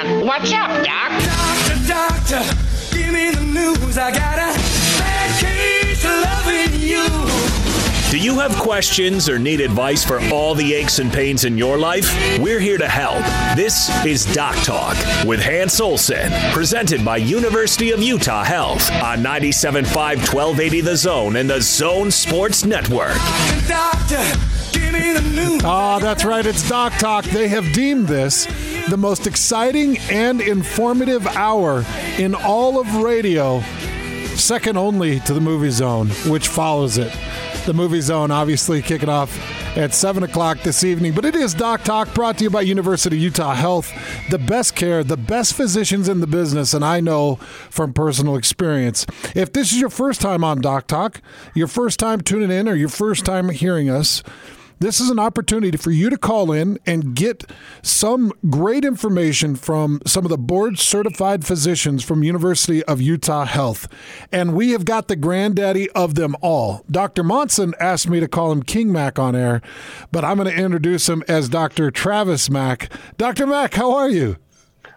Uh, what's up, Doc? Doctor, doctor, give me the news. I got a bad case of loving you. Do you have questions or need advice for all the aches and pains in your life? We're here to help. This is Doc Talk with Hans Olsen, presented by University of Utah Health on 97.5 1280 The Zone and the Zone Sports Network. Doctor, give Ah, that's right. It's Doc Talk. They have deemed this the most exciting and informative hour in all of radio, second only to the movie zone, which follows it. The movie zone obviously kicking off at 7 o'clock this evening. But it is Doc Talk brought to you by University of Utah Health. The best care, the best physicians in the business, and I know from personal experience. If this is your first time on Doc Talk, your first time tuning in, or your first time hearing us, this is an opportunity for you to call in and get some great information from some of the board certified physicians from University of Utah Health. And we have got the granddaddy of them all. Dr. Monson asked me to call him King Mac on air, but I'm going to introduce him as Dr. Travis Maak. Dr. Maak, how are you?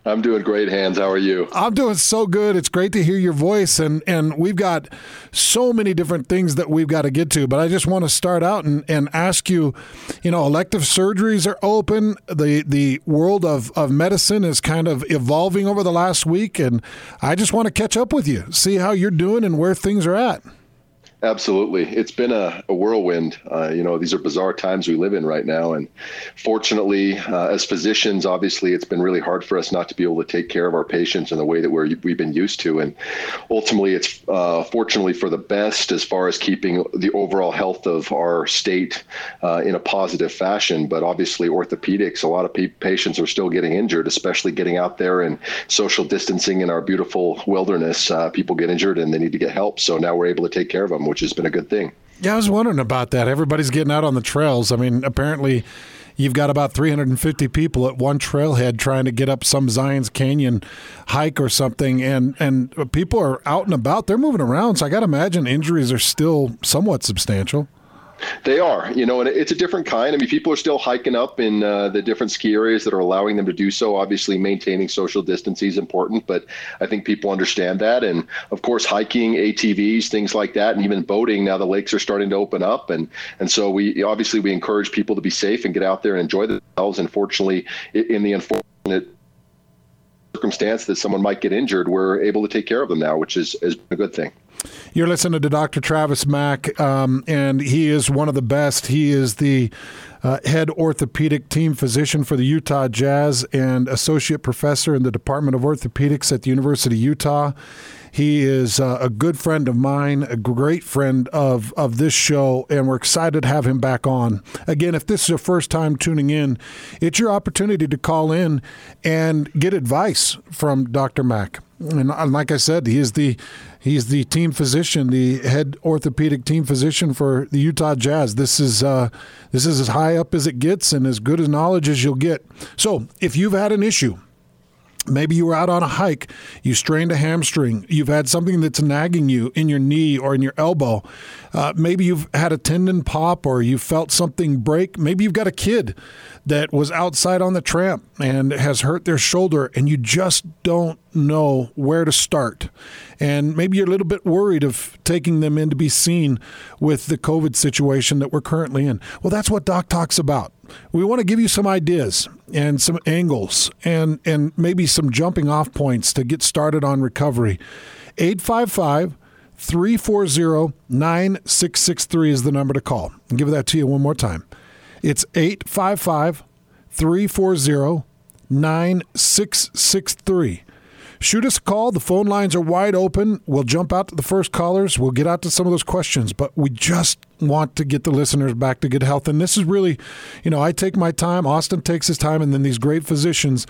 I'm doing great, Hans. How are you? I'm doing so good. It's great to hear your voice, and and we've got so many different things that we've got to get to. But I just want to start out and, and ask you, you know, elective surgeries are open. the The world of of medicine is kind of evolving over the last week, and I just want to catch up with you, see how you're doing, and where things are at. Absolutely. It's been a, a whirlwind. Uh, you know, these are bizarre times we live in right now. And fortunately, uh, as physicians, obviously, it's been really hard for us not to be able to take care of our patients in the way that we're, we've been used to. And ultimately, it's uh, fortunately for the best as far as keeping the overall health of our state uh, in a positive fashion. But obviously, orthopedics, a lot of pe- patients are still getting injured, especially getting out there and social distancing in our beautiful wilderness. Uh, people get injured and they need to get help. So now we're able to take care of them which has been a good thing. Yeah, I was wondering about that. Everybody's getting out on the trails. I mean, apparently you've got about 350 people at one trailhead trying to get up some Zion's Canyon hike or something and and people are out and about. They're moving around, so I got to imagine injuries are still somewhat substantial. They are, you know, and it's a different kind. I mean, people are still hiking up in uh, the different ski areas that are allowing them to do so. Obviously, maintaining social distancing is important, but I think people understand that. And of course, hiking, ATVs, things like that, and even boating. Now the lakes are starting to open up, and and so we obviously we encourage people to be safe and get out there and enjoy themselves. And fortunately, in the unfortunate circumstance that someone might get injured, we're able to take care of them now, which is, is a good thing. You're listening to Dr. Travis Maak, um, and he is one of the best. He is the uh, head orthopedic team physician for the Utah Jazz and associate professor in the Department of Orthopedics at the University of Utah. He is uh, a good friend of mine, a great friend of, of this show, and we're excited to have him back on. Again, if this is your first time tuning in, it's your opportunity to call in and get advice from Dr. Maak. And like I said, he is the he's the team physician, the head orthopedic team physician for the Utah Jazz. This is uh, this is as high up as it gets and as good a knowledge as you'll get. So, if you've had an issue Maybe you were out on a hike, you strained a hamstring, you've had something that's nagging you in your knee or in your elbow. Uh, maybe you've had a tendon pop or you felt something break. Maybe you've got a kid that was outside on the tramp and has hurt their shoulder and you just don't know where to start. And maybe you're a little bit worried of taking them in to be seen with the COVID situation that we're currently in. Well, that's what Doc Talks about. We want to give you some ideas and some angles and, and maybe some jumping off points to get started on recovery. 855 340 9663 is the number to call. I'll give that to you one more time. It's 855 340 9663. Shoot us a call. The phone lines are wide open. We'll jump out to the first callers. We'll get out to some of those questions, but we just want to get the listeners back to good health. And this is really, you know, I take my time, Austin takes his time, and then these great physicians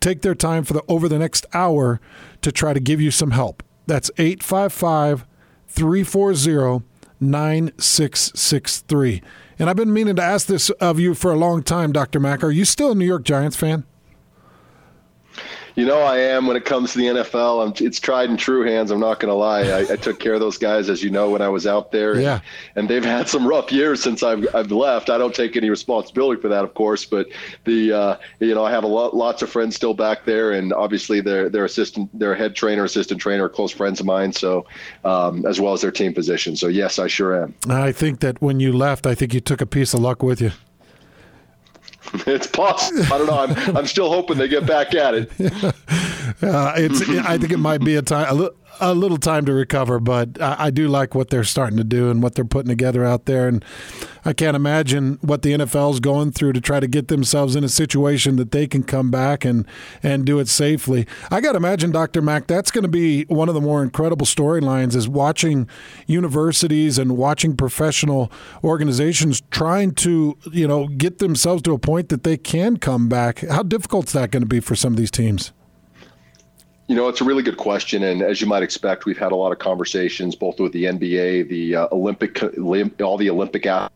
take their time for the over the next hour to try to give you some help. That's 855 340 9663. And I've been meaning to ask this of you for a long time, Dr. Maak. Are you still a New York Giants fan? You know, I am when it comes to the NFL. I'm, it's tried and true Hans. I'm not going to lie. I, I, took care of those guys, as you know, when I was out there. Yeah. And, and, they've had some rough years since I've, I've left. I don't take any responsibility for that, of course. But the uh, you know, I have a lot, lots of friends still back there, and obviously their their assistant, their head trainer, assistant trainer, are close friends of mine. So, um, as well as their team position. So yes, I sure am. I think that when you left, I think you took a piece of luck with you. It's possible. I don't know. I'm, I'm still hoping they get back at it. Uh, it's. I think it might be a time. A, little time to recover, but I, I, do like what they're starting to do and what they're putting together out there. And I can't imagine what the NFL is going through to try to get themselves in a situation that they can come back and and do it safely. I got to imagine, Dr. Maak, that's going to be one of the more incredible storylines is watching universities and watching professional organizations trying to you know get themselves to a point that they can come back. How difficult is that going to be for some of these teams? You know, it's a really good question, and as you might expect, we've had a lot of conversations both with the NBA, the uh, Olympic, all the Olympic athletes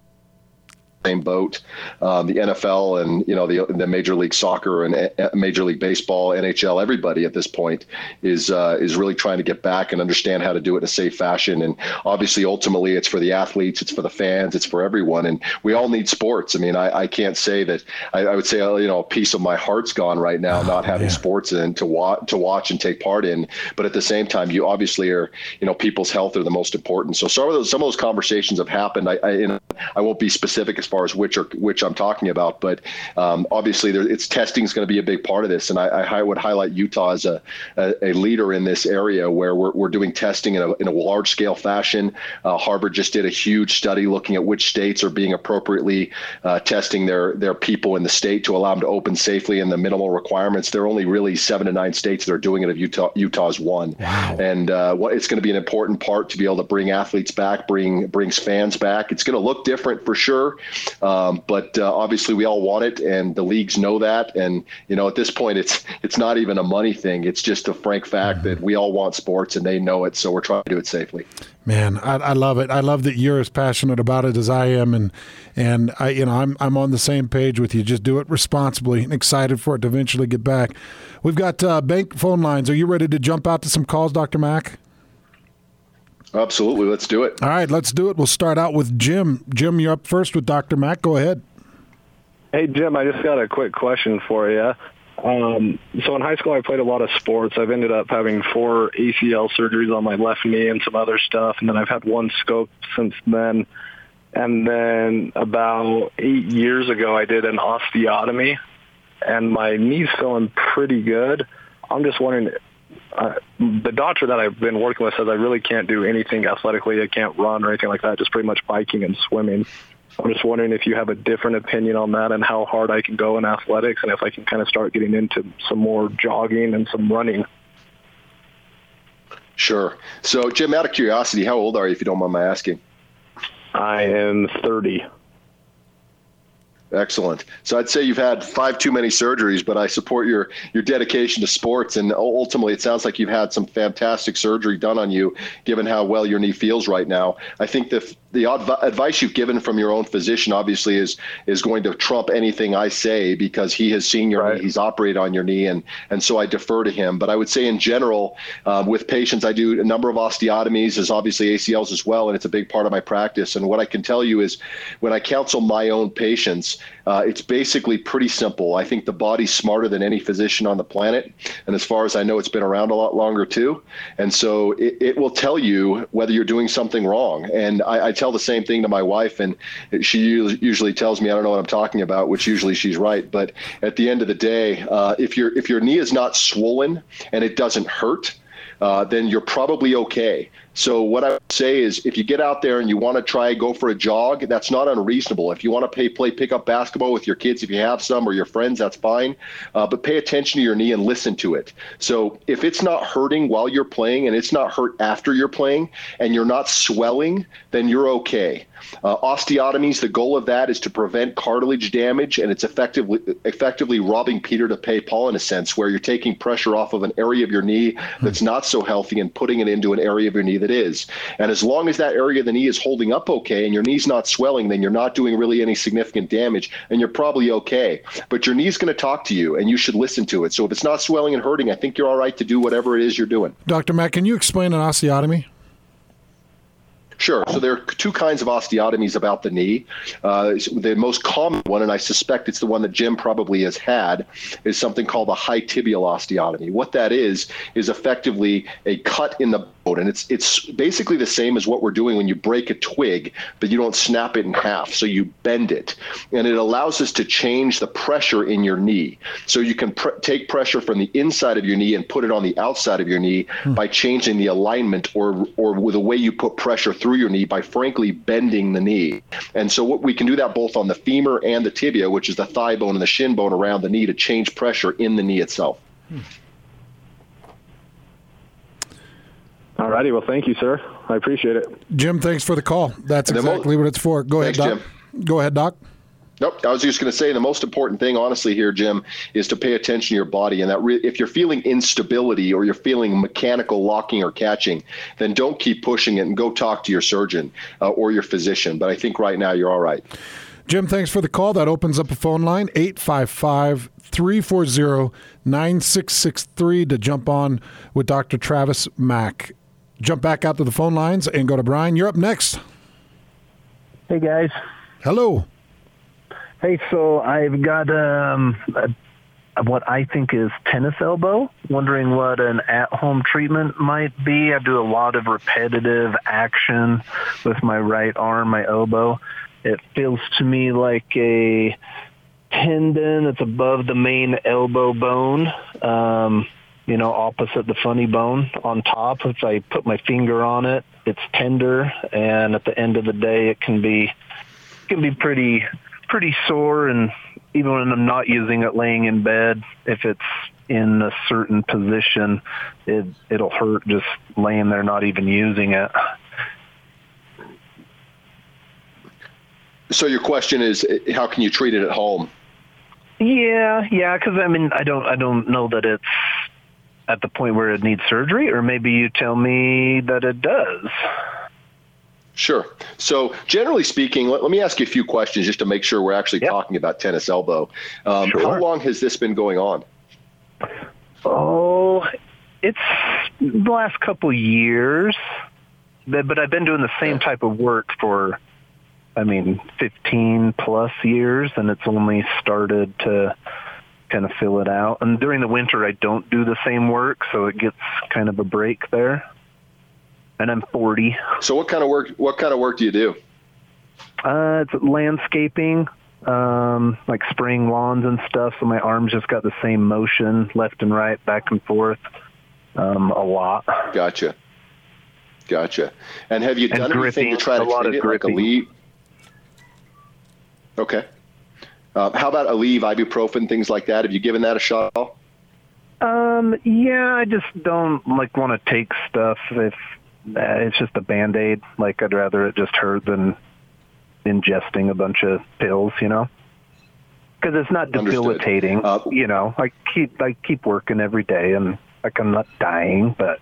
same boat. Um, the NFL and you know the the Major League Soccer and uh, Major League Baseball, NHL, everybody at this point is uh, is really trying to get back and understand how to do it in a safe fashion. And obviously, ultimately, it's for the athletes, it's for the fans, it's for everyone. And we all need sports. I mean, I, I can't say that. I, I, would say uh, you know a piece of my heart's gone right now, oh, not having yeah. sports and to watch to watch and take part in. But at the same time, you obviously are you know people's health are the most important. So some of those some of those conversations have happened. I I, you know, I won't be specific as far as which are which I'm talking about, but um, obviously there, it's testing is going to be a big part of this, and I, I would highlight Utah as a, a, a, leader in this area where we're, we're doing testing in a, in a large scale fashion. Uh, Harvard just did a huge study looking at which states are being appropriately uh, testing their their people in the state to allow them to open safely and the minimal requirements. There are only really seven to nine states that are doing it. Of Utah, Utah's one, wow. and uh, what it's going to be an important part to be able to bring athletes back, bring brings fans back. It's going to look different for sure. Um, but uh, obviously, we all want it, and the leagues know that. And you know, at this point, it's it's not even a money thing. It's just a frank fact mm-hmm. that we all want sports, and they know it. So we're trying to do it safely. Man, I, I, love it. I love that you're as passionate about it as I am, and and I, you know, I'm I'm on the same page with you. Just do it responsibly, and excited for it to eventually get back. We've got uh, bank phone lines. Are you ready to jump out to some calls, Doctor Maak? Absolutely. Let's do it. All right, let's do it. We'll start out with Jim. Jim, you're up first with Dr. Maak. Go ahead. Hey, Jim, I just got a quick question for you. Um, so in high school, I played a lot of sports. I've ended up having four ACL surgeries on my left knee and some other stuff, and then I've had one scope since then. And then about eight years ago, I did an osteotomy, and my knee's feeling pretty good. I'm just wondering, uh, the doctor that I've been working with says I really can't do anything athletically. I can't run or anything like that. Just pretty much biking and swimming. I'm just wondering if you have a different opinion on that and how hard I can go in athletics, and if I can kind of start getting into some more jogging and some running. Sure. So, Jim, out of curiosity, how old are you, if you don't mind my asking? I am 30. Excellent. So I'd say you've had five too many surgeries, but I support your your dedication to sports. And ultimately, it sounds like you've had some fantastic surgery done on you, given how well your knee feels right now. I think the the advice you've given from your own physician obviously is is going to trump anything I say because he has seen your right. knee, he's operated on your knee, and and so I defer to him. But I would say in general, uh, with patients, I do a number of osteotomies, is obviously ACLs as well, and it's a big part of my practice. And what I can tell you is, when I counsel my own patients, uh, it's basically pretty simple. I think the body's smarter than any physician on the planet, and as far as I know, it's been around a lot longer too. And so it, it will tell you whether you're doing something wrong. And I, I tell the same thing to my wife, and she usually tells me I don't know what I'm talking about, which usually she's right. But at the end of the day, uh, if your if your knee is not swollen and it doesn't hurt, uh, then you're probably okay. So what I would say is, if you get out there and you want to try go for a jog, that's not unreasonable. If you want to play play pickup basketball with your kids, if you have some or your friends, that's fine. Uh, but pay attention to your knee and listen to it. So if it's not hurting while you're playing and it's not hurt after you're playing and you're not swelling, then you're okay. Uh, osteotomies, the goal of that is to prevent cartilage damage, and it's effectively effectively robbing Peter to pay Paul in a sense, where you're taking pressure off of an area of your knee that's not so healthy and putting it into an area of your knee that is. And as long as that area of the knee is holding up okay and your knee's not swelling, then you're not doing really any significant damage and you're probably okay. But your knee's going to talk to you and you should listen to it. So if it's not swelling and hurting, I think you're all right to do whatever it is you're doing. Dr. Maak, can you explain an osteotomy? Sure. So there are two kinds of osteotomies about the knee. Uh, the most common one, and I suspect it's the one that Jim probably has had, is something called a high tibial osteotomy. What that is is effectively a cut in the and it's it's basically the same as what we're doing when you break a twig, but you don't snap it in half. So you bend it, and it allows us to change the pressure in your knee. So you can pr- take pressure from the inside of your knee and put it on the outside of your knee hmm. by changing the alignment or or with the way you put pressure through your knee by frankly bending the knee. And so what we can do that both on the femur and the tibia, which is the thigh bone and the shin bone around the knee, to change pressure in the knee itself. Hmm. All righty. Well, thank you, sir. I appreciate it. Jim, thanks for the call. That's exactly what it's for. Go thanks, ahead, Doc. Jim. Go ahead, Doc. Nope. I was just going to say the most important thing, honestly, here, Jim, is to pay attention to your body. And that re- if you're feeling instability or you're feeling mechanical locking or catching, then don't keep pushing it and go talk to your surgeon uh, or your physician. But I think right now you're all right. Jim, thanks for the call. That opens up a phone line 855 340 9663 to jump on with Dr. Travis Maak jump back out to the phone lines and go to Brian. You're up next. Hey, guys. Hello. Hey, so I've got um, a, what I think is tennis elbow. Wondering what an at-home treatment might be. I do a lot of repetitive action with my right arm, my elbow. It feels to me like a tendon that's above the main elbow bone. Um, you know, opposite the funny bone on top. If I put my finger on it, it's tender, and at the end of the day, it can be can be pretty pretty sore. And even when I'm not using it laying in bed, if it's in a certain position, it it'll hurt just laying there not even using it. So your question is, how can you treat it at home? Yeah, yeah, because I mean, I don't, I don't know that it's at the point where it needs surgery, or maybe you tell me that it does. Sure. So, generally speaking, let, let, me ask you a few questions just to make sure we're actually yep. talking about tennis elbow. Um, sure. How long has this been going on? Oh, it's the last couple years, but, but I've been doing the same type of work for, I mean, 15 plus years, and it's only started to kind of fill it out. And during the winter, I don't do the same work, so it gets kind of a break there. And I'm 40. So what kind of work? What kind of work do you do? Uh, it's landscaping, um, like spraying lawns and stuff. So my arms just got the same motion, left and right, back and forth, um, a lot. Gotcha. Gotcha. And have you done anything to try to treat it, like a lead? Okay. Uh, how about Aleve, ibuprofen, things like that? Have you given that a shot? Um, yeah, I just don't like want to take stuff if uh, it's just a band aid. Like I'd rather it just hurt than ingesting a bunch of pills, you know. Because it's not debilitating, uh, you know. I keep I keep working every day, and like I'm not dying, but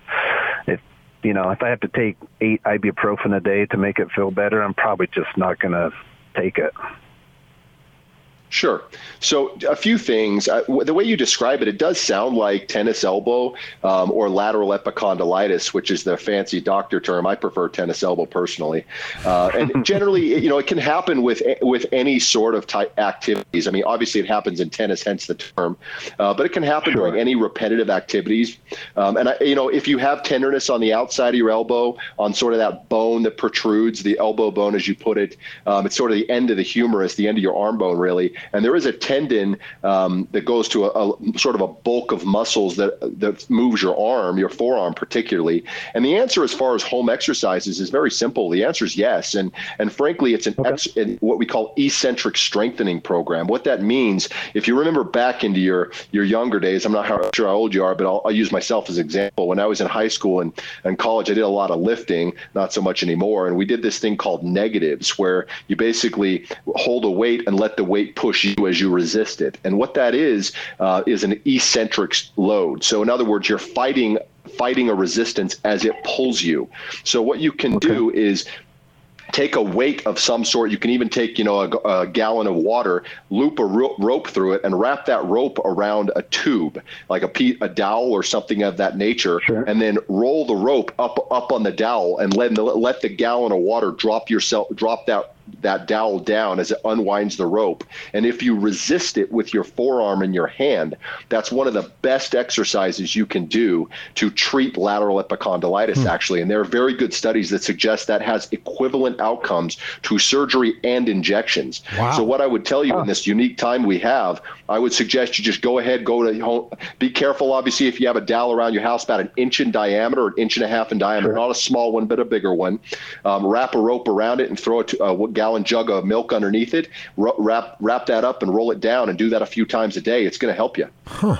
if you know if I have to take eight ibuprofen a day to make it feel better, I'm probably just not gonna take it. Sure. So a few things. The way you describe it, it does sound like tennis elbow um, or lateral epicondylitis, which is the fancy doctor term. I prefer tennis elbow personally. Uh, and generally, you know, it can happen with with any sort of type activities. I mean, obviously, it happens in tennis, hence the term. Uh, but it can happen sure. during any repetitive activities. Um, and I, you know, if you have tenderness on the outside of your elbow, on sort of that bone that protrudes, the elbow bone, as you put it, um, it's sort of the end of the humerus, the end of your arm bone, really and there is a tendon um, that goes to a, a, sort of a bulk of muscles that that moves your arm, your forearm particularly. And the answer, as far as home exercises, is very simple. The answer is yes. And and frankly, it's an, okay. ex, what we call eccentric strengthening program. What that means, if you remember back into your your younger days, I'm not how, sure how old you are, but I'll, I'll use myself as an example. When I was in high school and, and college, I did a lot of lifting, not so much anymore. And we did this thing called negatives, where you basically hold a weight and let the weight push push you as you resist it. And what that is, uh, is an eccentric load. So, in other words, you're fighting fighting a resistance as it pulls you. So what you can okay. do is take a weight of some sort. You can even take, you know, a, a gallon of water, loop a ro- rope through it, and wrap that rope around a tube, like a, pe- a dowel or something of that nature, sure. and then roll the rope up up on the dowel and let the, let the gallon of water drop yourself drop that that dowel down as it unwinds the rope. And if you resist it with your forearm and your hand, that's one of the best exercises you can do to treat lateral epicondylitis, hmm. actually. And there are very good studies that suggest that has equivalent outcomes to surgery and injections. Wow. So, what I would tell you in this unique time we have, I would suggest you just go ahead, go to home. Be careful, obviously, if you have a dowel around your house about an inch in diameter, an inch and a half in diameter, sure. not a small one, but a bigger one. Um, wrap a rope around it and throw it to, uh, gallon jug of milk underneath it, wrap wrap that up and roll it down, and do that a few times a day. It's going to help you. Huh.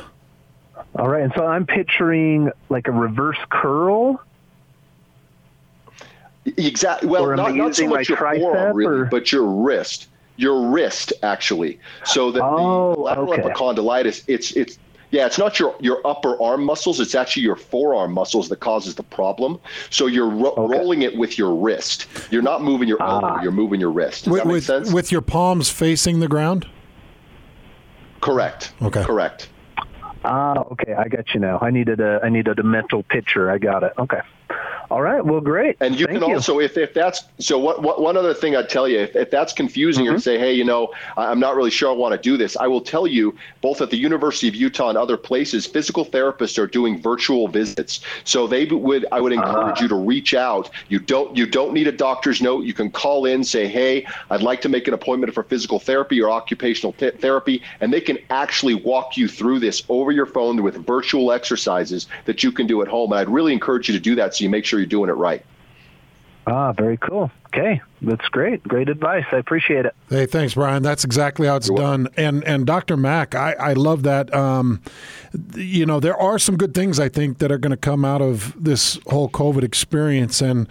All right, and so I'm picturing like a reverse curl. Exactly. Well, not, not so much your forearm, really, or? but your wrist. Your wrist, actually. So that oh, the lateral okay. epicondylitis, it's it's yeah, it's not your, your upper arm muscles. It's actually your forearm muscles that causes the problem. So you're ro- okay. rolling it with your wrist. You're not moving your ah. elbow. You're moving your wrist. Does with, that make with, sense? With your palms facing the ground? Correct. Okay. Correct. Ah, okay. I got you now. I needed a I needed a mental picture. I got it. Okay. All right. Well, great. And you Thank can you. also, if, if that's so, what, what one other thing I'd tell you, if, if that's confusing, mm-hmm. or say, hey, you know, I'm not really sure I want to do this, I will tell you, both at the University of Utah and other places, physical therapists are doing virtual visits. So they would, I would encourage uh you to reach out. You don't, you don't need a doctor's note. You can call in, say, hey, I'd like to make an appointment for physical therapy or occupational t- therapy, and they can actually walk you through this over your phone with virtual exercises that you can do at home. And I'd really encourage you to do that so you make sure you're doing it right. Ah, very cool. Okay, that's great. Great advice. I appreciate it. Hey, thanks, Brian. That's exactly how it's You're done. Welcome. And and Dr. Maak, I, I love that. Um, you know, there are some good things I think that are going to come out of this whole COVID experience. And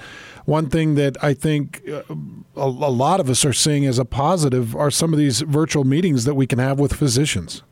one thing that I think uh, a, a lot of us are seeing as a positive are some of these virtual meetings that we can have with physicians.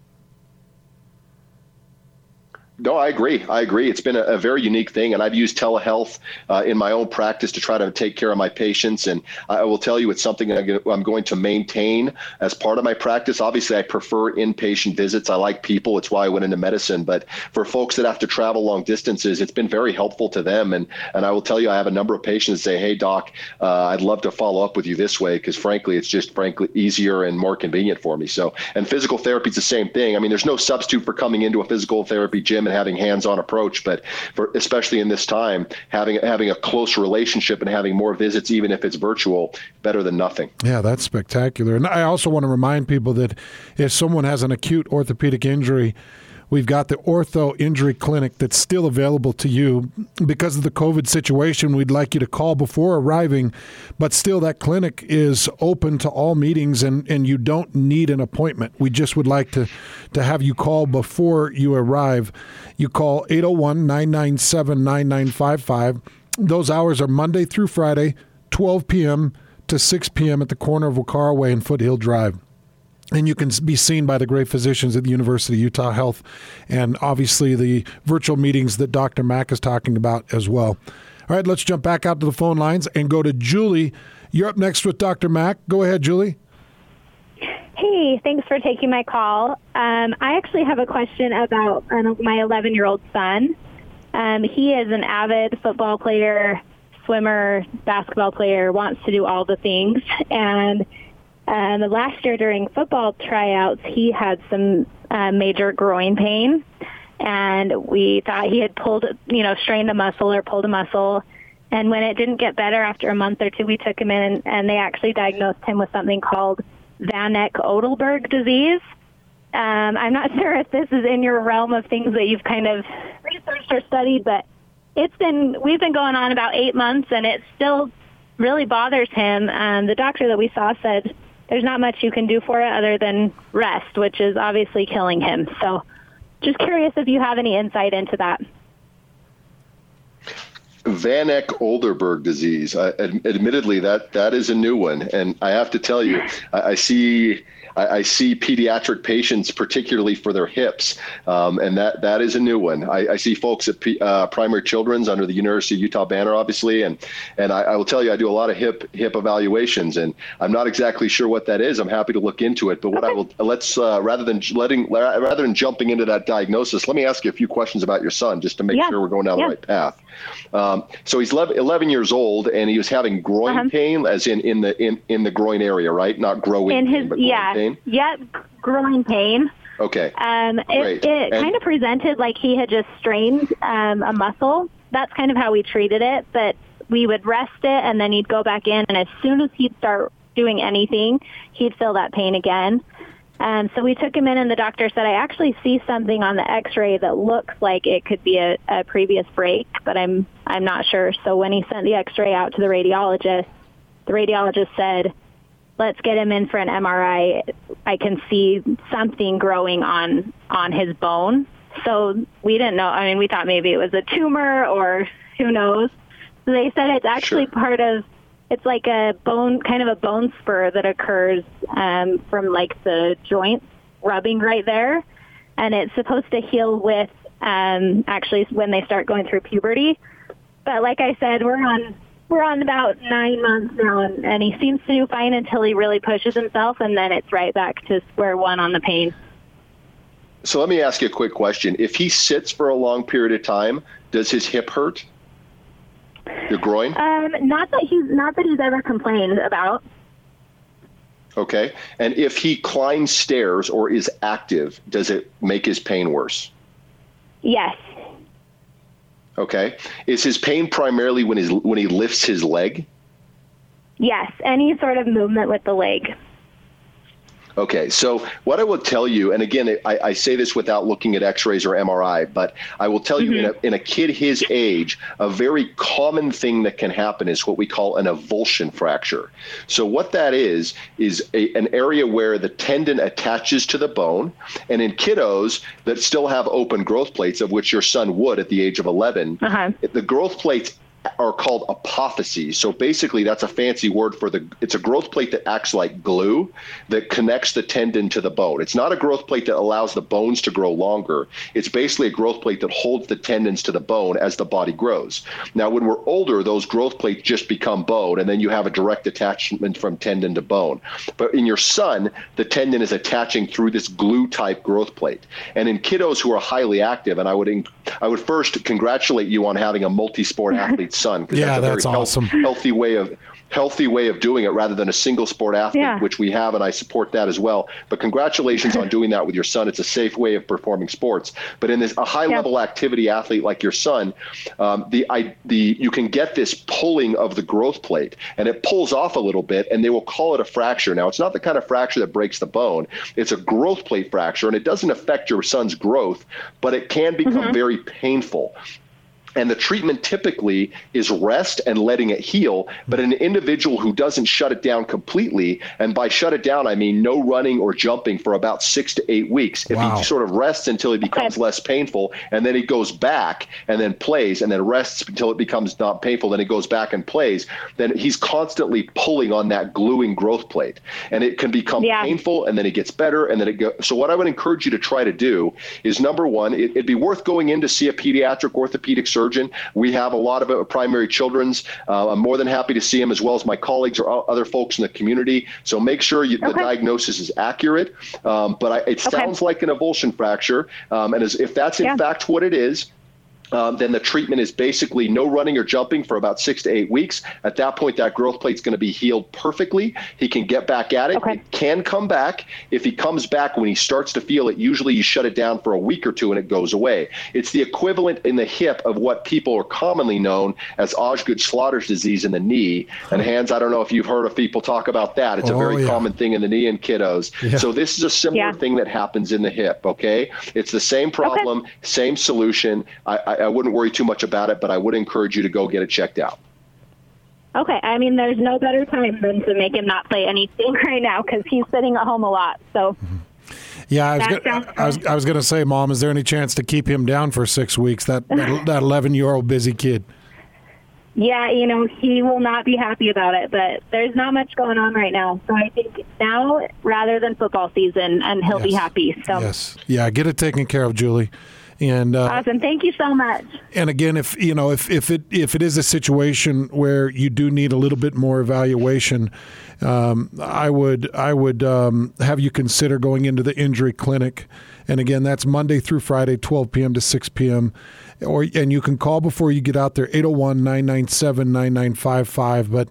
No, I agree. I agree. It's been a, a very unique thing, and I've used telehealth uh, in my own practice to try to take care of my patients. And I will tell you, it's something I'm going to maintain as part of my practice. Obviously, I prefer inpatient visits. I like people. It's why I went into medicine. But for folks that have to travel long distances, it's been very helpful to them. And and I will tell you, I have a number of patients say, "Hey, doc, uh, I'd love to follow up with you this way because, frankly, it's just frankly easier and more convenient for me." So, and physical therapy is the same thing. I mean, there's no substitute for coming into a physical therapy gym and having hands-on approach. But for especially in this time, having having a close relationship and having more visits, even if it's virtual, better than nothing. Yeah, that's spectacular. And I also want to remind people that if someone has an acute orthopedic injury We've got the ortho injury clinic that's still available to you. Because of the COVID situation, we'd like you to call before arriving, but still, that clinic is open to all meetings and, and you don't need an appointment. We just would like to, to have you call before you arrive. You call 801 997 9955. Those hours are Monday through Friday, 12 p.m. to 6 p.m. at the corner of Wakara Way and Foothill Drive and you can be seen by the great physicians at the University of Utah Health, and obviously the virtual meetings that Dr. Maak is talking about as well. All right, let's jump back out to the phone lines and go to Julie. You're up next with Dr. Maak. Go ahead, Julie. Hey, thanks for taking my call. Um, I actually have a question about my 11 year old son. Um, he is an avid football player, swimmer, basketball player, wants to do all the things. And um, last year during football tryouts, he had some uh, major groin pain, and we thought he had pulled, you know, strained a muscle or pulled a muscle. And when it didn't get better after a month or two, we took him in, and they actually diagnosed him with something called Van Neck-Odelberg disease. Um, I'm not sure if this is in your realm of things that you've kind of researched or studied, but it's been we've been going on about eight months, and it still really bothers him. Um, the doctor that we saw said there's not much you can do for it other than rest, which is obviously killing him. So just curious if you have any insight into that. Van Neck-Odelberg disease. I, ad- admittedly, that that is a new one, and I have to tell you, I, I see I, I see pediatric patients, particularly for their hips, um, and that that is a new one. I, I see folks at P, uh, Primary Children's under the University of Utah banner, obviously, and and I, I will tell you, I do a lot of hip hip evaluations, and I'm not exactly sure what that is. I'm happy to look into it, but what I will let's uh, rather than letting rather than jumping into that diagnosis, let me ask you a few questions about your son, just to make Yeah. sure we're going down Yeah. the right path. Um, so he's 11, 11 years old, and he was having groin Uh-huh. pain, as in in the in, in the groin area, right? Not growing In pain, his but groin yeah, pain. Yeah, growing pain. Okay. Um, it it kind of presented like he had just strained um, a muscle. That's kind of how we treated it. But we would rest it, and then he'd go back in, and as soon as he'd start doing anything, he'd feel that pain again. Um, so we took him in, and the doctor said, "I actually see something on the X-ray that looks like it could be a, a previous break, but I'm I'm not sure." So when he sent the X-ray out to the radiologist, the radiologist said, let's get him in for an MRI. I can see something growing on on his bone. So we didn't know. I mean, we thought maybe it was a tumor or who knows. So they said it's actually Sure. part of. It's like a bone, kind of a bone spur that occurs um, from like the joints rubbing right there, and it's supposed to heal with um, actually when they start going through puberty. But like I said, we're on we're on about nine months now, and, and he seems to do fine until he really pushes himself, and then it's right back to square one on the pain. So let me ask you a quick question. If he sits for a long period of time, does his hip hurt? Your groin? Um, not that he's not that he's ever complained about. Okay. And if he climbs stairs or is active, does it make his pain worse? Yes, Okay. Is his pain primarily when his when he lifts his leg? yes, any sort of movement with the leg. Okay, so what I will tell you, and again, I, I say this without looking at X-rays or MRI, but I will tell you, in a, in a kid his age, a very common thing that can happen is what we call an avulsion fracture. So what that is is a, an area where the tendon attaches to the bone, and in kiddos that still have open growth plates, of which your son would at the age of 11, Uh-huh. the growth plates are called apophyses. So basically, that's a fancy word for the. It's a growth plate that acts like glue that connects the tendon to the bone. It's not a growth plate that allows the bones to grow longer. It's basically a growth plate that holds the tendons to the bone as the body grows. Now, when we're older, those growth plates just become bone, and then you have a direct attachment from tendon to bone. But in your son, the tendon is attaching through this glue type growth plate. And in kiddos who are highly active, and I would I would first congratulate you on having a multi-sport athlete son. 'cause Yeah, that's a that's very health- awesome. healthy way of healthy way of doing it rather than a single sport athlete, Yeah. which we have, and I support that as well. But congratulations on doing that with your son. It's a safe way of performing sports. But in this a high level activity athlete like your son, um, the I, the you can get this pulling of the growth plate, and it pulls off a little bit, and they will call it a fracture. Now it's not the kind of fracture that breaks the bone; it's a growth plate fracture, and it doesn't affect your son's growth, but it can become very painful. And the treatment typically is rest and letting it heal. But an individual who doesn't shut it down completely, and by shut it down, I mean no running or jumping for about six to eight weeks. If Wow. he sort of rests until it becomes less painful, and then he goes back and then plays, and then rests until it becomes not painful, then he goes back and plays, then he's constantly pulling on that gluing growth plate. And it can become Yeah. painful, and then it gets better, and then it goes. So, what I would encourage you to try to do is number one, it, it'd be worth going in to see a pediatric orthopedic surgeon. We have a lot of uh, primary children's. Uh, I'm more than happy to see them as well as my colleagues or other folks in the community. So make sure you, the diagnosis is accurate. Um, but I, it Okay. sounds like an avulsion fracture, um, and as, if that's in Yeah. fact what it is, um, then the treatment is basically no running or jumping for about six to eight weeks. At that point, that growth plate's going to be healed perfectly. He can get back at it. Okay. It can come back. If he comes back when he starts to feel it, usually you shut it down for a week or two and it goes away. It's the equivalent in the hip of what people are commonly known as Osgood-Schlatters disease in the knee. And Hans, I don't know if you've heard of people talk about that. It's a Oh, very yeah. common thing in the knee in kiddos. Yeah. So this is a similar Yeah. thing that happens in the hip. Okay, it's the same problem, same solution. I, I, I wouldn't worry too much about it, but I would encourage you to go get it checked out. Okay, I mean, there's no better time than to make him not play anything right now because he's sitting at home a lot. So mm-hmm. Yeah, I was, That gonna, I was, I was going to say, Mom, is there any chance to keep him down for six weeks? That that eleven year old busy kid. yeah, you know, he will not be happy about it, but there's not much going on right now. So I think now rather than football season, and he'll be happy. So Yes. Yeah, get it taken care of, Julie. And uh, awesome. Thank you so much. and again, if you know if, if it if it is a situation where you do need a little bit more evaluation, um, I would I would um, have you consider going into the injury clinic. And again, that's Monday through Friday, 12 p.m. to 6 p.m. Or and you can call before you get out there 801-997-9955. But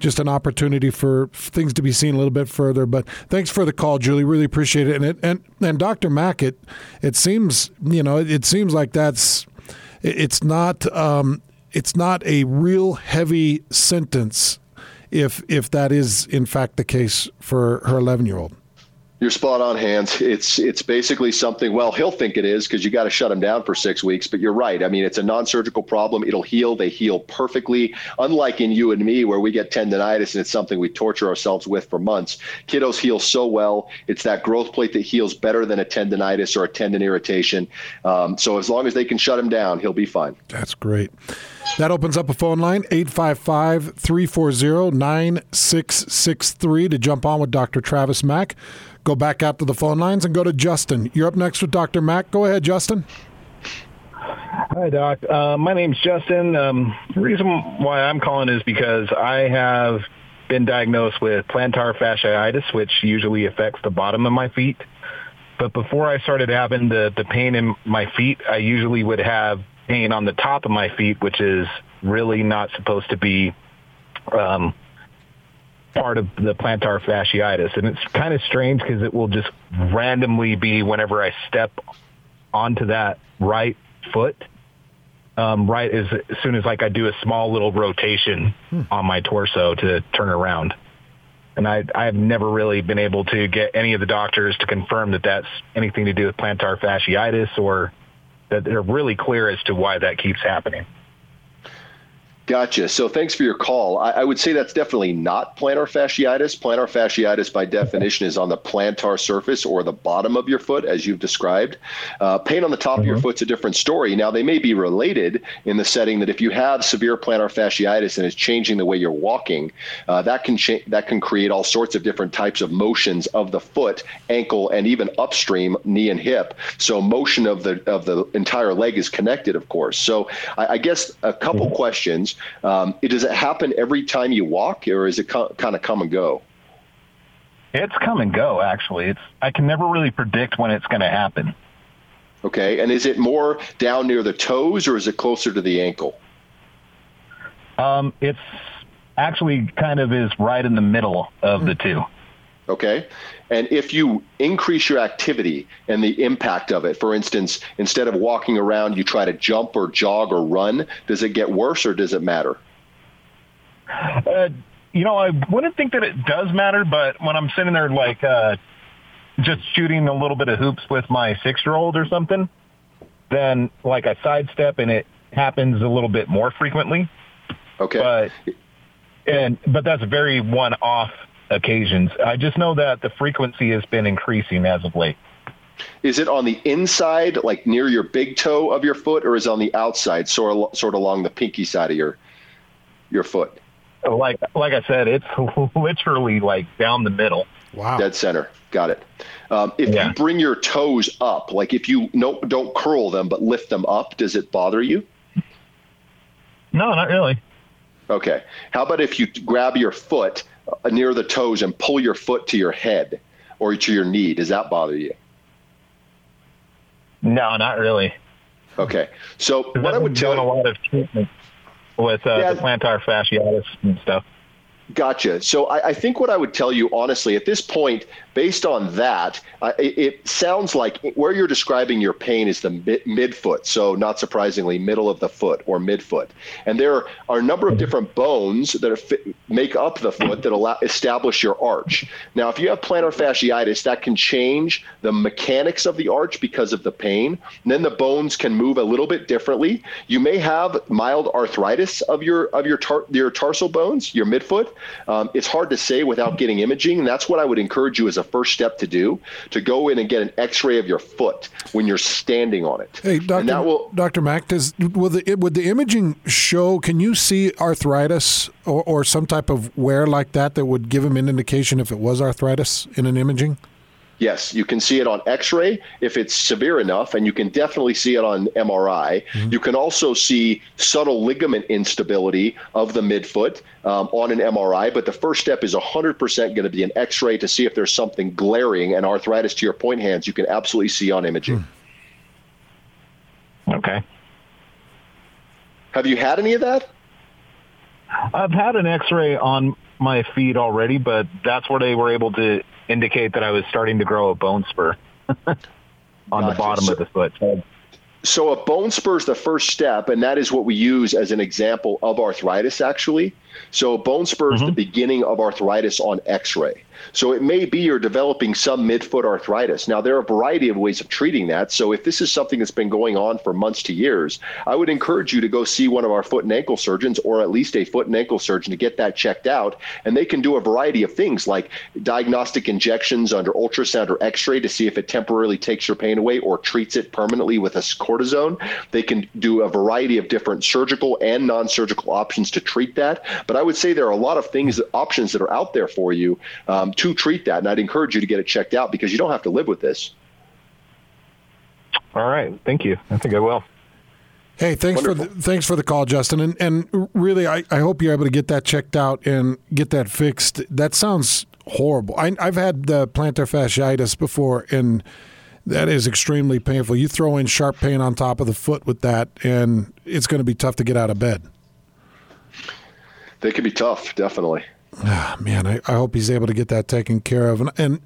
just an opportunity for things to be seen a little bit further. But thanks for the call, Julie. Really appreciate it. And it, and and Dr. Maak, it it seems you know it, it seems like that's it- it's not um, it's not a real heavy sentence if if that is in fact the case for her 11 year old. You're spot on, Hans. It's it's basically something. Well, he'll think it is because you got to shut him down for six weeks. But you're right. I mean, it's a non-surgical problem. It'll heal. They heal perfectly. Unlike in you and me, where we get tendonitis and it's something we torture ourselves with for months. Kiddos heal so well. It's that growth plate that heals better than a tendonitis or a tendon irritation. Um, so as long as they can shut him down, he'll be fine. That's great. That opens up a phone line 855 340 9663 to jump on with Dr. Travis Maak. Go back out to the phone lines and go to Justin. You're up next with Dr. Maak. Go ahead, Justin. Hi, Doc. Uh, my name's Justin. Um, the reason why I'm calling is because I have been diagnosed with plantar fasciitis, which usually affects the bottom of my feet. But before I started having the, the pain in my feet, I usually would have pain on the top of my feet, which is really not supposed to be um, part of the plantar fasciitis. And it's kind of strange because it will just randomly be whenever I step onto that right foot, um, right as, as soon as like I do a small little rotation on my torso to turn around. And I, I've never really been able to get any of the doctors to confirm that that's anything to do with plantar fasciitis or that they're really clear as to why that keeps happening. Gotcha. So thanks for your call. I, I would say that's definitely not plantar fasciitis. Plantar fasciitis, by definition, is on the plantar surface or the bottom of your foot, as you've described. Uh, pain on the top of your foot's a different story. Now, they may be related in the setting that if you have severe plantar fasciitis and it's changing the way you're walking, uh, that can cha- that can create all sorts of different types of motions of the foot, ankle, and even upstream knee and hip. So motion of the of the entire leg is connected, of course. So I, I guess a couple questions. Um, does it happen every time you walk, or is it co- kind of come and go? It's come and go, actually. It's I can never really predict when it's going to happen. Okay, and is it more down near the toes, or is it closer to the ankle? Um, it's actually kind of is right in the middle of the two. Okay. And if you increase your activity and the impact of it, for instance, instead of walking around, you try to jump or jog or run, does it get worse or does it matter? Uh, you know, I wouldn't think that it does matter, but when I'm sitting there like uh, just shooting a little bit of hoops with my six-year-old or something, then like I sidestep and it happens a little bit more frequently. Okay. But and but that's very one-off occasions. I just know that the frequency has been increasing as of late. Is it on the inside, like near your big toe of your foot, or is it on the outside, sort of, sort of along the pinky side of your your foot? Like like I said, it's literally like down the middle. Wow. Dead center. Got it. Um, if Yeah. you bring your toes up, like if you no, don't curl them but lift them up, does it bother you? No, not really. Okay. How about if you grab your foot near the toes and pull your foot to your head or to your knee? Does that bother you? No, not really. Okay. So what I would tell a lot of treatment with uh, Yeah. the plantar fasciitis and stuff. Gotcha. So I, I think what I would tell you honestly at this point, based on that, uh, it, it sounds like where you're describing your pain is the mid, midfoot. So not surprisingly, middle of the foot or midfoot. And there are a number of different bones that are fit, make up the foot that allow, establish your arch. Now, if you have plantar fasciitis, that can change the mechanics of the arch because of the pain. And then the bones can move a little bit differently. You may have mild arthritis of your of your tar, your tarsal bones, your midfoot, Um, it's hard to say without getting imaging. And that's what I would encourage you as a first step to do to go in and get an x ray of your foot when you're standing on it. Hey, Dr. will, Dr. Maak, does, will, the, would the imaging show, can you see arthritis or, or some type of wear like that that would give him an indication if it was arthritis in an imaging? Yes, you can see it on x ray if it's severe enough, and you can definitely see it on MRI. Mm-hmm. You can also see subtle ligament instability of the midfoot um, on an MRI, but the first step is 100% going to be an x ray to see if there's something glaring and arthritis to your point Hans you can absolutely see on imaging. Hmm. Okay. Have you had any of that? I've had an x ray on my feet already, but that's where they were able to indicate that I was starting to grow a bone spur on gotcha. the bottom so, of the foot. So, so a bone spur is the first step, and that is what we use as an example of arthritis, actually. So bone spur is mm-hmm. the beginning of arthritis on X-ray. So it may be you're developing some midfoot arthritis. Now, there are a variety of ways of treating that. So if this is something that's been going on for months to years, I would encourage you to go see one of our foot and ankle surgeons or at least a foot and ankle surgeon to get that checked out. And they can do a variety of things like diagnostic injections under ultrasound or x ray to see if it temporarily takes your pain away or treats it permanently with a cortisone. They can do a variety of different surgical and non surgical options to treat that. But I would say there are a lot of things, options that are out there for you. Um, to treat that. And I'd encourage you to get it checked out because you don't have to live with this. All right. Thank you. I think I will. Hey, thanks Wonderful. for the, thanks for the call, Justin. And and really, I, I hope you're able to get that checked out and get that fixed. That sounds horrible. I, I've had the plantar fasciitis before, and that is extremely painful. You throw in sharp pain on top of the foot with that, and it's going to be tough to get out of bed. They can be tough, definitely. Oh, man, I, I, hope he's able to get that taken care of. And, and,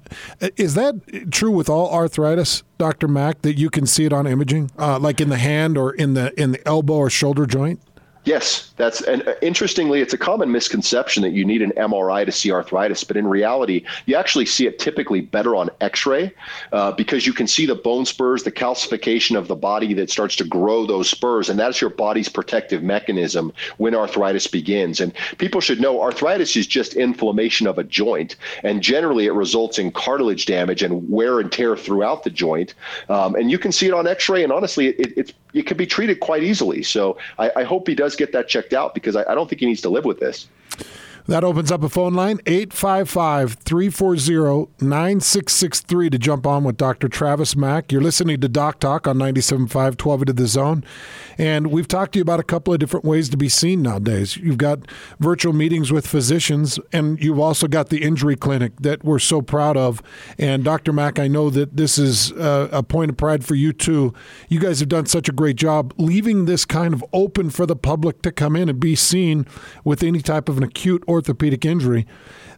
is that true with all arthritis, Doctor Maak? That you can see it on imaging, uh, like in the hand or in the in the elbow or shoulder joint? Yes, that's and uh, interestingly, it's a common misconception that you need an MRI to see arthritis, but in reality, you actually see it typically better on X-ray uh, because you can see the bone spurs, the calcification of the body that starts to grow those spurs, and that's your body's protective mechanism when arthritis begins. And people should know arthritis is just inflammation of a joint, and generally it results in cartilage damage and wear and tear throughout the joint. Um, and you can see it on X-ray, and honestly, it, it, it can be treated quite easily. So I, I hope he does get that checked out because I, I don't think he needs to live with this. That opens up a phone line, 855 340 9663 to jump on with Dr. Travis Maak. You're listening to Doc Talk on 97.5, 12 to the zone. And we've talked to you about a couple of different ways to be seen nowadays. You've got virtual meetings with physicians, and you've also got the injury clinic that we're so proud of. And Dr. Maak, I know that this is uh, a point of pride for you too. You guys have done such a great job leaving this kind of open for the public to come in and be seen with any type of an acute orthopedic injury.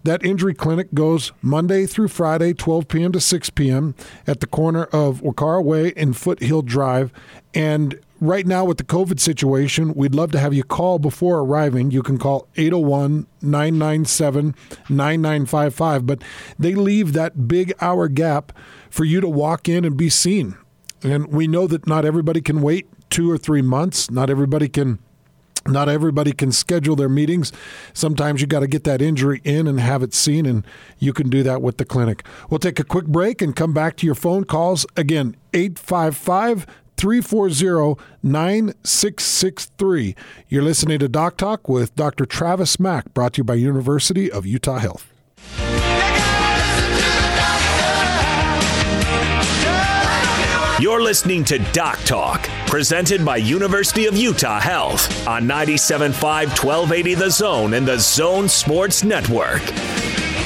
That injury clinic goes Monday through Friday, 12 p.m. to 6 p.m. at the corner of Wakara Way and Foothill Drive. And right now, with the COVID situation, we'd love to have you call before arriving. You can call 801 997 9955. But they leave that big hour gap for you to walk in and be seen. And we know that not everybody can wait two or three months, not everybody can not everybody can schedule their meetings. Sometimes you got to get that injury in and have it seen, and you can do that with the clinic. We'll take a quick break and come back to your phone calls. Again, 855 340 9663. You're listening to Doc Talk with Dr. Travis Maak, brought to you by University of Utah Health. You're listening to Doc Talk, presented by University of Utah Health on 97.5 1280 The Zone and the Zone Sports Network.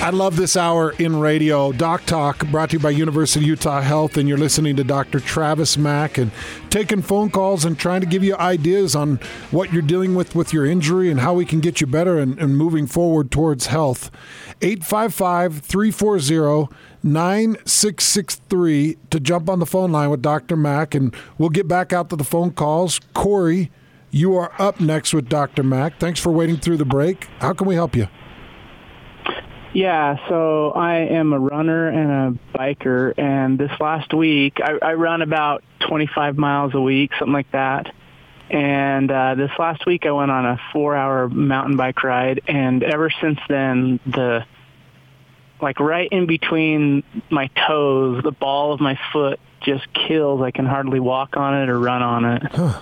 I love this hour in radio. Doc Talk, brought to you by University of Utah Health, and you're listening to Dr. Travis Maak and taking phone calls and trying to give you ideas on what you're dealing with with your injury and how we can get you better and, and moving forward towards health. 855 340 9663 to jump on the phone line with Dr. Maak, and we'll get back out to the phone calls. Corey, you are up next with Dr. Maak. Thanks for waiting through the break. How can we help you? Yeah, so I am a runner and a biker, and this last week I, I run about 25 miles a week, something like that. And uh, this last week, I went on a four-hour mountain bike ride, and ever since then, the like right in between my toes, the ball of my foot just kills. I can hardly walk on it or run on it.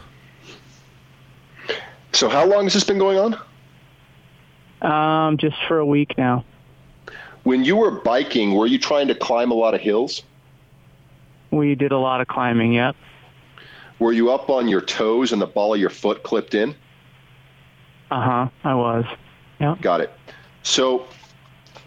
So how long has this been going on? Um, just for a week now. When you were biking, were you trying to climb a lot of hills? We did a lot of climbing. Yep. Were you up on your toes and the ball of your foot clipped in? Uh huh. I was. Yeah. Got it. So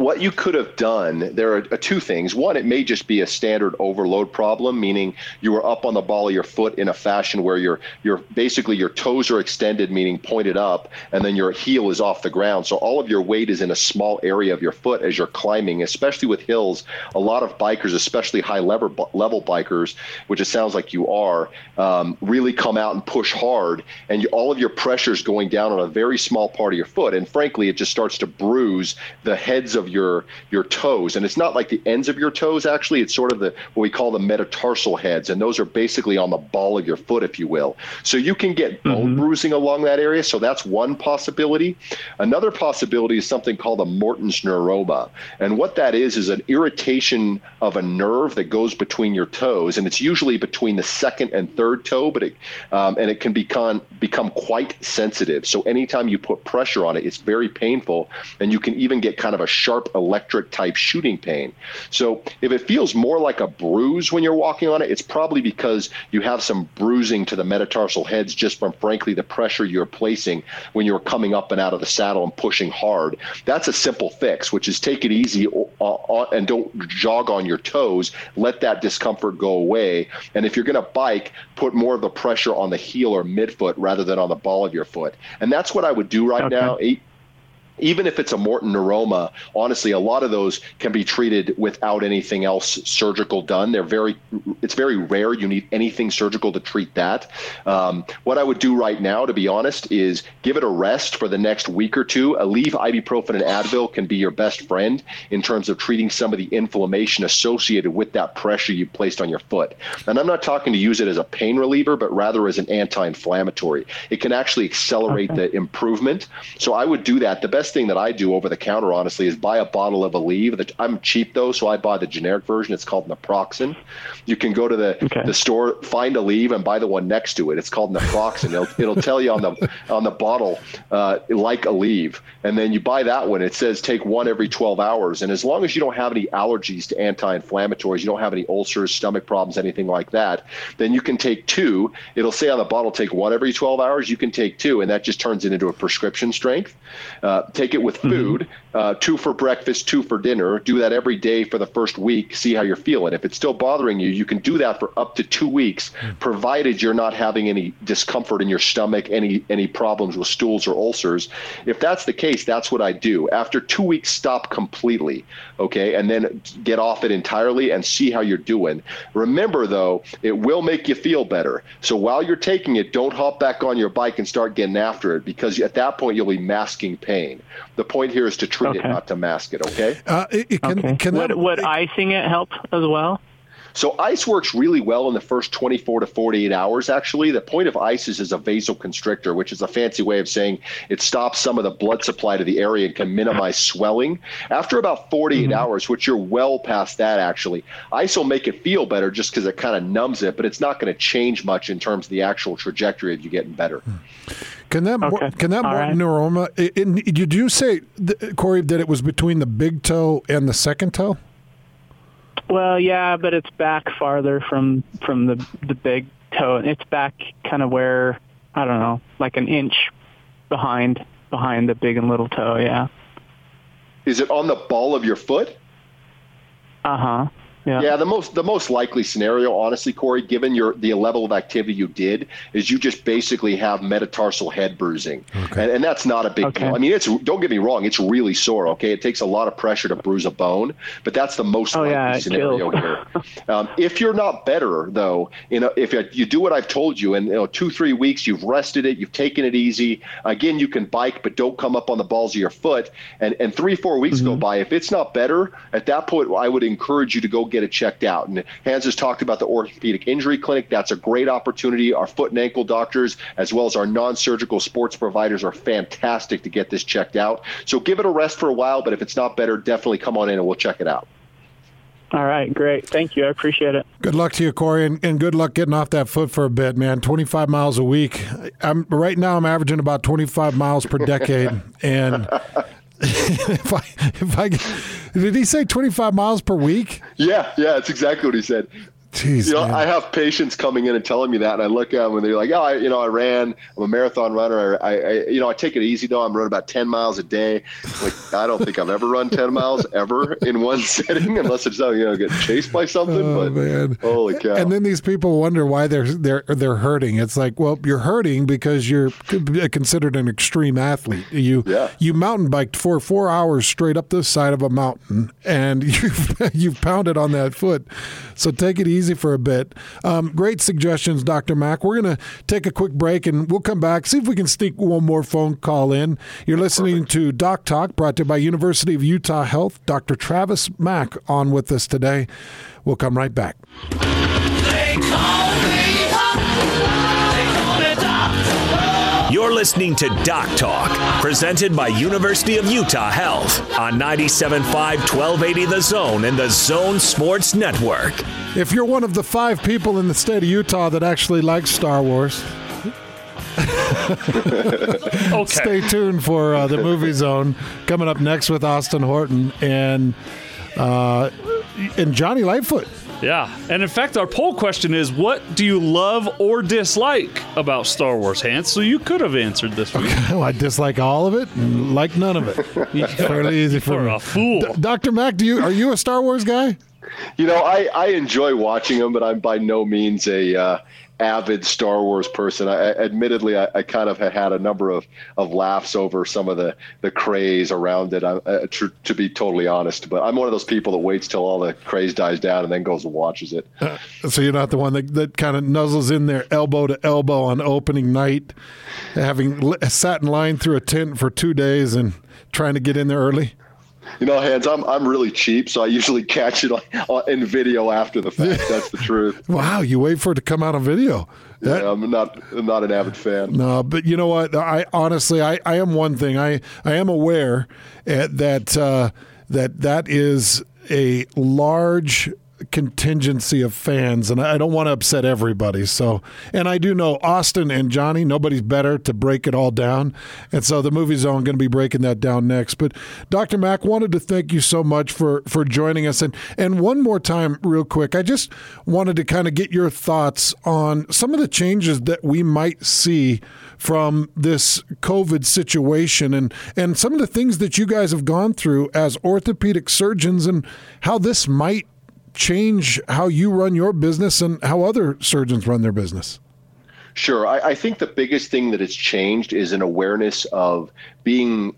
what you could have done, there are uh, two things. One, it may just be a standard overload problem, meaning you were up on the ball of your foot in a fashion where your your basically your toes are extended, meaning pointed up, and then your heel is off the ground. So all of your weight is in a small area of your foot as you're climbing, especially with hills. A lot of bikers, especially high level level bikers, which it sounds like you are, um, really come out and push hard, and you, all of your pressure is going down on a very small part of your foot, and frankly, it just starts to bruise the heads of your your toes, and it's not like the ends of your toes. Actually, it's sort of the what we call the metatarsal heads, and those are basically on the ball of your foot, if you will. So you can get bone Mm-hmm. bruising along that area. So that's one possibility. Another possibility is something called a Morton's neuroma, and what that is is an irritation of a nerve that goes between your toes, and it's usually between the second and third toe, but it um, and it can become become quite sensitive. So anytime you put pressure on it, it's very painful, and you can even get kind of a sharp electric type shooting pain. So if it feels more like a bruise when you're walking on it, it's probably because you have some bruising to the metatarsal heads just from frankly the pressure you're placing when you're coming up and out of the saddle and pushing hard. That's a simple fix, which is take it easy and don't jog on your toes. Let that discomfort go away. And if you're going to bike, put more of the pressure on the heel or midfoot rather than on the ball of your foot. And that's what I would do right Okay. now. E- even if it's a Morton neuroma, honestly, a lot of those can be treated without anything else surgical done. They're very, it's very rare you need anything surgical to treat that. Um, what I would do right now, to be honest, is give it a rest for the next week or two. Aleve, ibuprofen, and Advil can be your best friend in terms of treating some of the inflammation associated with that pressure you placed on your foot. And I'm not talking to use it as a pain reliever, but rather as an anti-inflammatory. It can actually accelerate the improvement. So I would do that. The best thing that I do over the counter, honestly, is buy a bottle of Aleve. I'm cheap though, so I buy the generic version. It's called Naproxen. You can go to the Okay. the store, find Aleve, and buy the one next to it. It's called Naproxen. It'll, it'll tell you on the on the bottle uh, like Aleve, and then you buy that one. It says take one every 12 hours, and as long as you don't have any allergies to anti-inflammatories, you don't have any ulcers, stomach problems, anything like that, then you can take two. It'll say on the bottle take one every 12 hours. You can take two, and that just turns it into a prescription strength. Uh, take it with food, uh, two for breakfast, two for dinner. Do that every day for the first week. See how you're feeling. If it's still bothering you, you can do that for up to two weeks, provided you're not having any discomfort in your stomach, any any problems with stools or ulcers. If that's the case, that's what I do. After two weeks, stop completely, okay, and then get off it entirely and see how you're doing. Remember, though, it will make you feel better. So while you're taking it, don't hop back on your bike and start getting after it because at that point you'll be masking pain. The point here is to treat it, not to mask it. Okay. Uh, it, it can, Okay. can would, that, would icing it help as well? So ice works really well in the first 24 to 48 hours. Actually, the point of ice is as a vasoconstrictor, which is a fancy way of saying it stops some of the blood supply to the area and can minimize swelling. After about 48 mm-hmm. hours, which you're well past that, actually, ice will make it feel better just because it kind of numbs it, but it's not going to change much in terms of the actual trajectory of you getting better. Hmm. can that mor- Okay. can that All Morton neuroma? It, it, did you say Corey that it was between the big toe and the second toe? Well, yeah, but it's back farther from from the the big toe. It's back kind of where I don't know, like an inch behind behind the big and little toe. Yeah. Is it on the ball of your foot? Uh huh. Yeah. Yeah, the most the most likely scenario, honestly, Corey, given your the level of activity you did, is you just basically have metatarsal head bruising, and, and that's not a big Okay. deal. I mean, it's don't get me wrong, it's really sore. Okay, it takes a lot of pressure to bruise a bone, but that's the most Oh, likely yeah, scenario here. Um, if you're not better, though, you know, if you, you do what I've told you, and you know, two three weeks, you've rested it, you've taken it easy. Again, you can bike, but don't come up on the balls of your foot. And and three four weeks Mm-hmm. go by, if it's not better, at that point, I would encourage you to go get it checked out. And Hans has talked about the orthopedic injury clinic. That's a great opportunity. Our foot and ankle doctors, as well as our non-surgical sports providers, are fantastic to get this checked out. So give it a rest for a while, but if it's not better, definitely come on in and we'll check it out. All right, great. Thank you. I appreciate it. Good luck to you, Corey, and, and good luck getting off that foot for a bit, man. Twenty five miles a week. I'm right now. I'm averaging about twenty five miles per decade, and if I if I did he say twenty five miles per week? Yeah, yeah, that's exactly what he said. Jeez, you know, man. I have patients coming in and telling me that, and I look at them and they're like, "Oh, I, you know, I ran. I'm a marathon runner. I, I, you know, I take it easy though. I'm running about 10 miles a day. Like, I don't think I've ever run 10 miles ever in one setting, unless it's you know, getting chased by something. Oh, but man. holy cow! And then these people wonder why they're they're they're hurting. It's like, well, you're hurting because you're considered an extreme athlete. You Yeah. you mountain biked for four hours straight up the side of a mountain, and you've you've pounded on that foot. So take it easy for a bit. Um, great suggestions, Dr. Maak. We're gonna take a quick break, and we'll come back. See if we can sneak one more phone call in. You're listening to Doc Talk, brought to you by University of Utah Health. Dr. Travis Maak on with us today. We'll come right back. Listening to Doc Talk, presented by University of Utah Health on 97.5 1280 The Zone and the Zone Sports Network. If you're one of the five people in the state of Utah that actually likes Star Wars, Okay. stay tuned for uh, the movie zone coming up next with Austin Horton and uh, and Johnny Lightfoot. Yeah. And in fact, our poll question is what do you love or dislike about Star Wars, Hans? So you could have answered this week. Oh, I dislike all of it and like none of it. Fairly easy for You're me. a fool. D- Dr. Maak, do you are you a Star Wars guy? You know, I, I enjoy watching them, but I'm by no means a uh, avid Star Wars person. I, admittedly, I, I kind of had a number of, of laughs over some of the, the craze around it. I, uh, tr- to be totally honest, but I'm one of those people that waits till all the craze dies down and then goes and watches it. So you're not the one that, that kind of nuzzles in there elbow to elbow on opening night, having sat in line through a tent for two days and trying to get in there early. You know, Hans. I'm I'm really cheap, so I usually catch it on, on, in video after the fact. That's the truth. Wow, you wait for it to come out on video. That- Yeah, I'm not I'm not an avid fan. No, but you know what? I honestly, I, I am one thing. I, I am aware uh, that uh, that that is a large contingency of fans, and I don't want to upset everybody. So, and I do know Austin and Johnny. Nobody's better to break it all down, and so the movie zone going to be breaking that down next. But Dr. Maak wanted to thank you so much for for joining us, and and one more time, real quick, I just wanted to kind of get your thoughts on some of the changes that we might see from this COVID situation and, and some of the things that you guys have gone through as orthopedic surgeons and how this might change how you run your business and how other surgeons run their business. Sure. I, I think the biggest thing that has changed is an awareness of being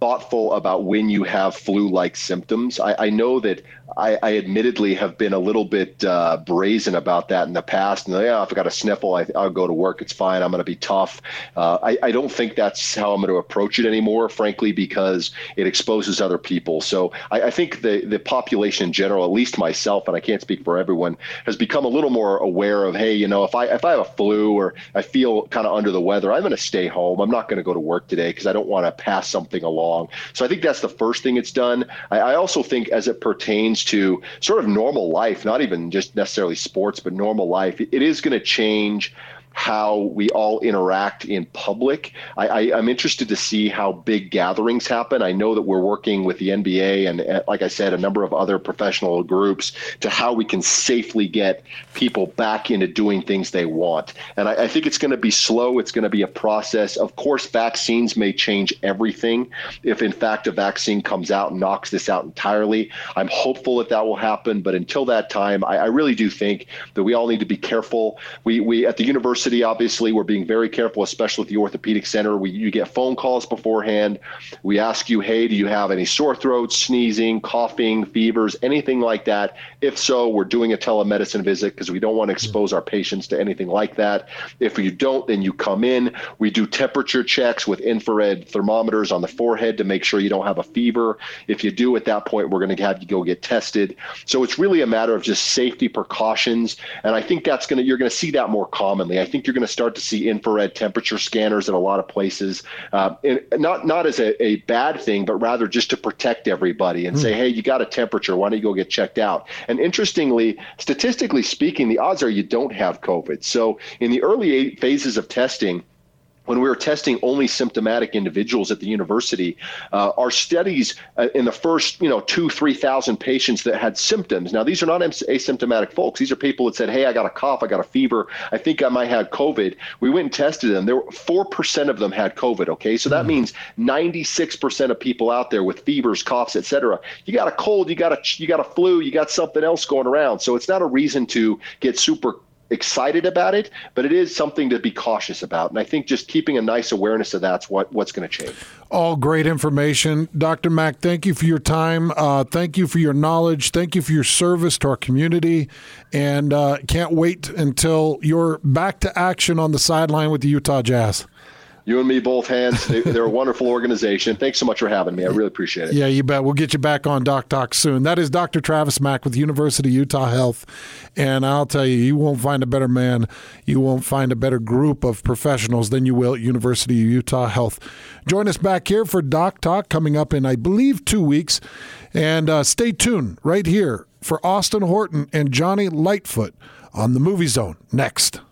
thoughtful about when you have flu-like symptoms. I, I know that I, I admittedly have been a little bit uh, brazen about that in the past. And yeah, if I got a sniffle, I, I'll go to work. It's fine. I'm going to be tough. Uh, I, I don't think that's how I'm going to approach it anymore, frankly, because it exposes other people. So I, I think the the population in general, at least myself, and I can't speak for everyone, has become a little more aware of, hey, you know, if I if I have a flu or I feel kind of under the weather, I'm going to stay home. I'm not going to go to work today because I don't want to pass something along. So I think that's the first thing it's done. I, I also think as it pertains to sort of normal life, not even just necessarily sports, but normal life, it is going to change how we all interact in public. I, I'm interested to see how big gatherings happen. I know that we're working with the NBA and, uh, like I said, a number of other professional groups to how we can safely get people back into doing things they want. And I, I think it's going to be slow. It's going to be a process. Of course, vaccines may change everything. If in fact a vaccine comes out and knocks this out entirely, I'm hopeful that that will happen. But until that time, I, I really do think that we all need to be careful. We, we at the University obviously, we're being very careful, especially at the orthopedic center. We, you get phone calls beforehand. We ask you, hey, do you have any sore throats, sneezing, coughing, fevers, anything like that? If so, we're doing a telemedicine visit because we don't want to expose our patients to anything like that. If you don't, then you come in. We do temperature checks with infrared thermometers on the forehead to make sure you don't have a fever. If you do, at that point, we're going to have you go get tested. So it's really a matter of just safety precautions. And I think that's going to, you're going to see that more commonly. I think you're going to start to see infrared temperature scanners in a lot of places, uh, not, not as a, a, bad thing, but rather just to protect everybody and mm. say, hey, you got a temperature. Why don't you go get checked out? And interestingly, statistically speaking, the odds are you don't have COVID. So in the early phases of testing, when we were testing only symptomatic individuals at the university, uh, our studies uh, in the first, you know, two, 3,000 patients that had symptoms. Now, these are not asymptomatic folks. These are people that said, hey, I got a cough, I got a fever, I think I might have COVID. We went and tested them. There were 4% of them had COVID, okay? So that mm-hmm. means 96% of people out there with fevers, coughs, et cetera. You got a cold, you got a, you got a flu, you got something else going around. So it's not a reason to get super excited about it, but it is something to be cautious about. And I think just keeping a nice awareness of that's what what's going to change. All great information, Dr. Maak. Thank you for your time. Uh, thank you for your knowledge. Thank you for your service to our community, and uh, can't wait until you're back to action on the sideline with the Utah Jazz you and me both Hans. They, are a wonderful organization. Thanks so much for having me. I really appreciate it. Yeah, you bet. We'll get you back on Doc Talk soon. That is Dr. Travis Maak with University of Utah Health. And I'll tell you, you won't find a better man, you won't find a better group of professionals than you will at University of Utah Health. Join us back here for Doc Talk coming up in, I believe, two weeks. And uh, stay tuned right here for Austin Horton and Johnny Lightfoot on the Movie Zone next.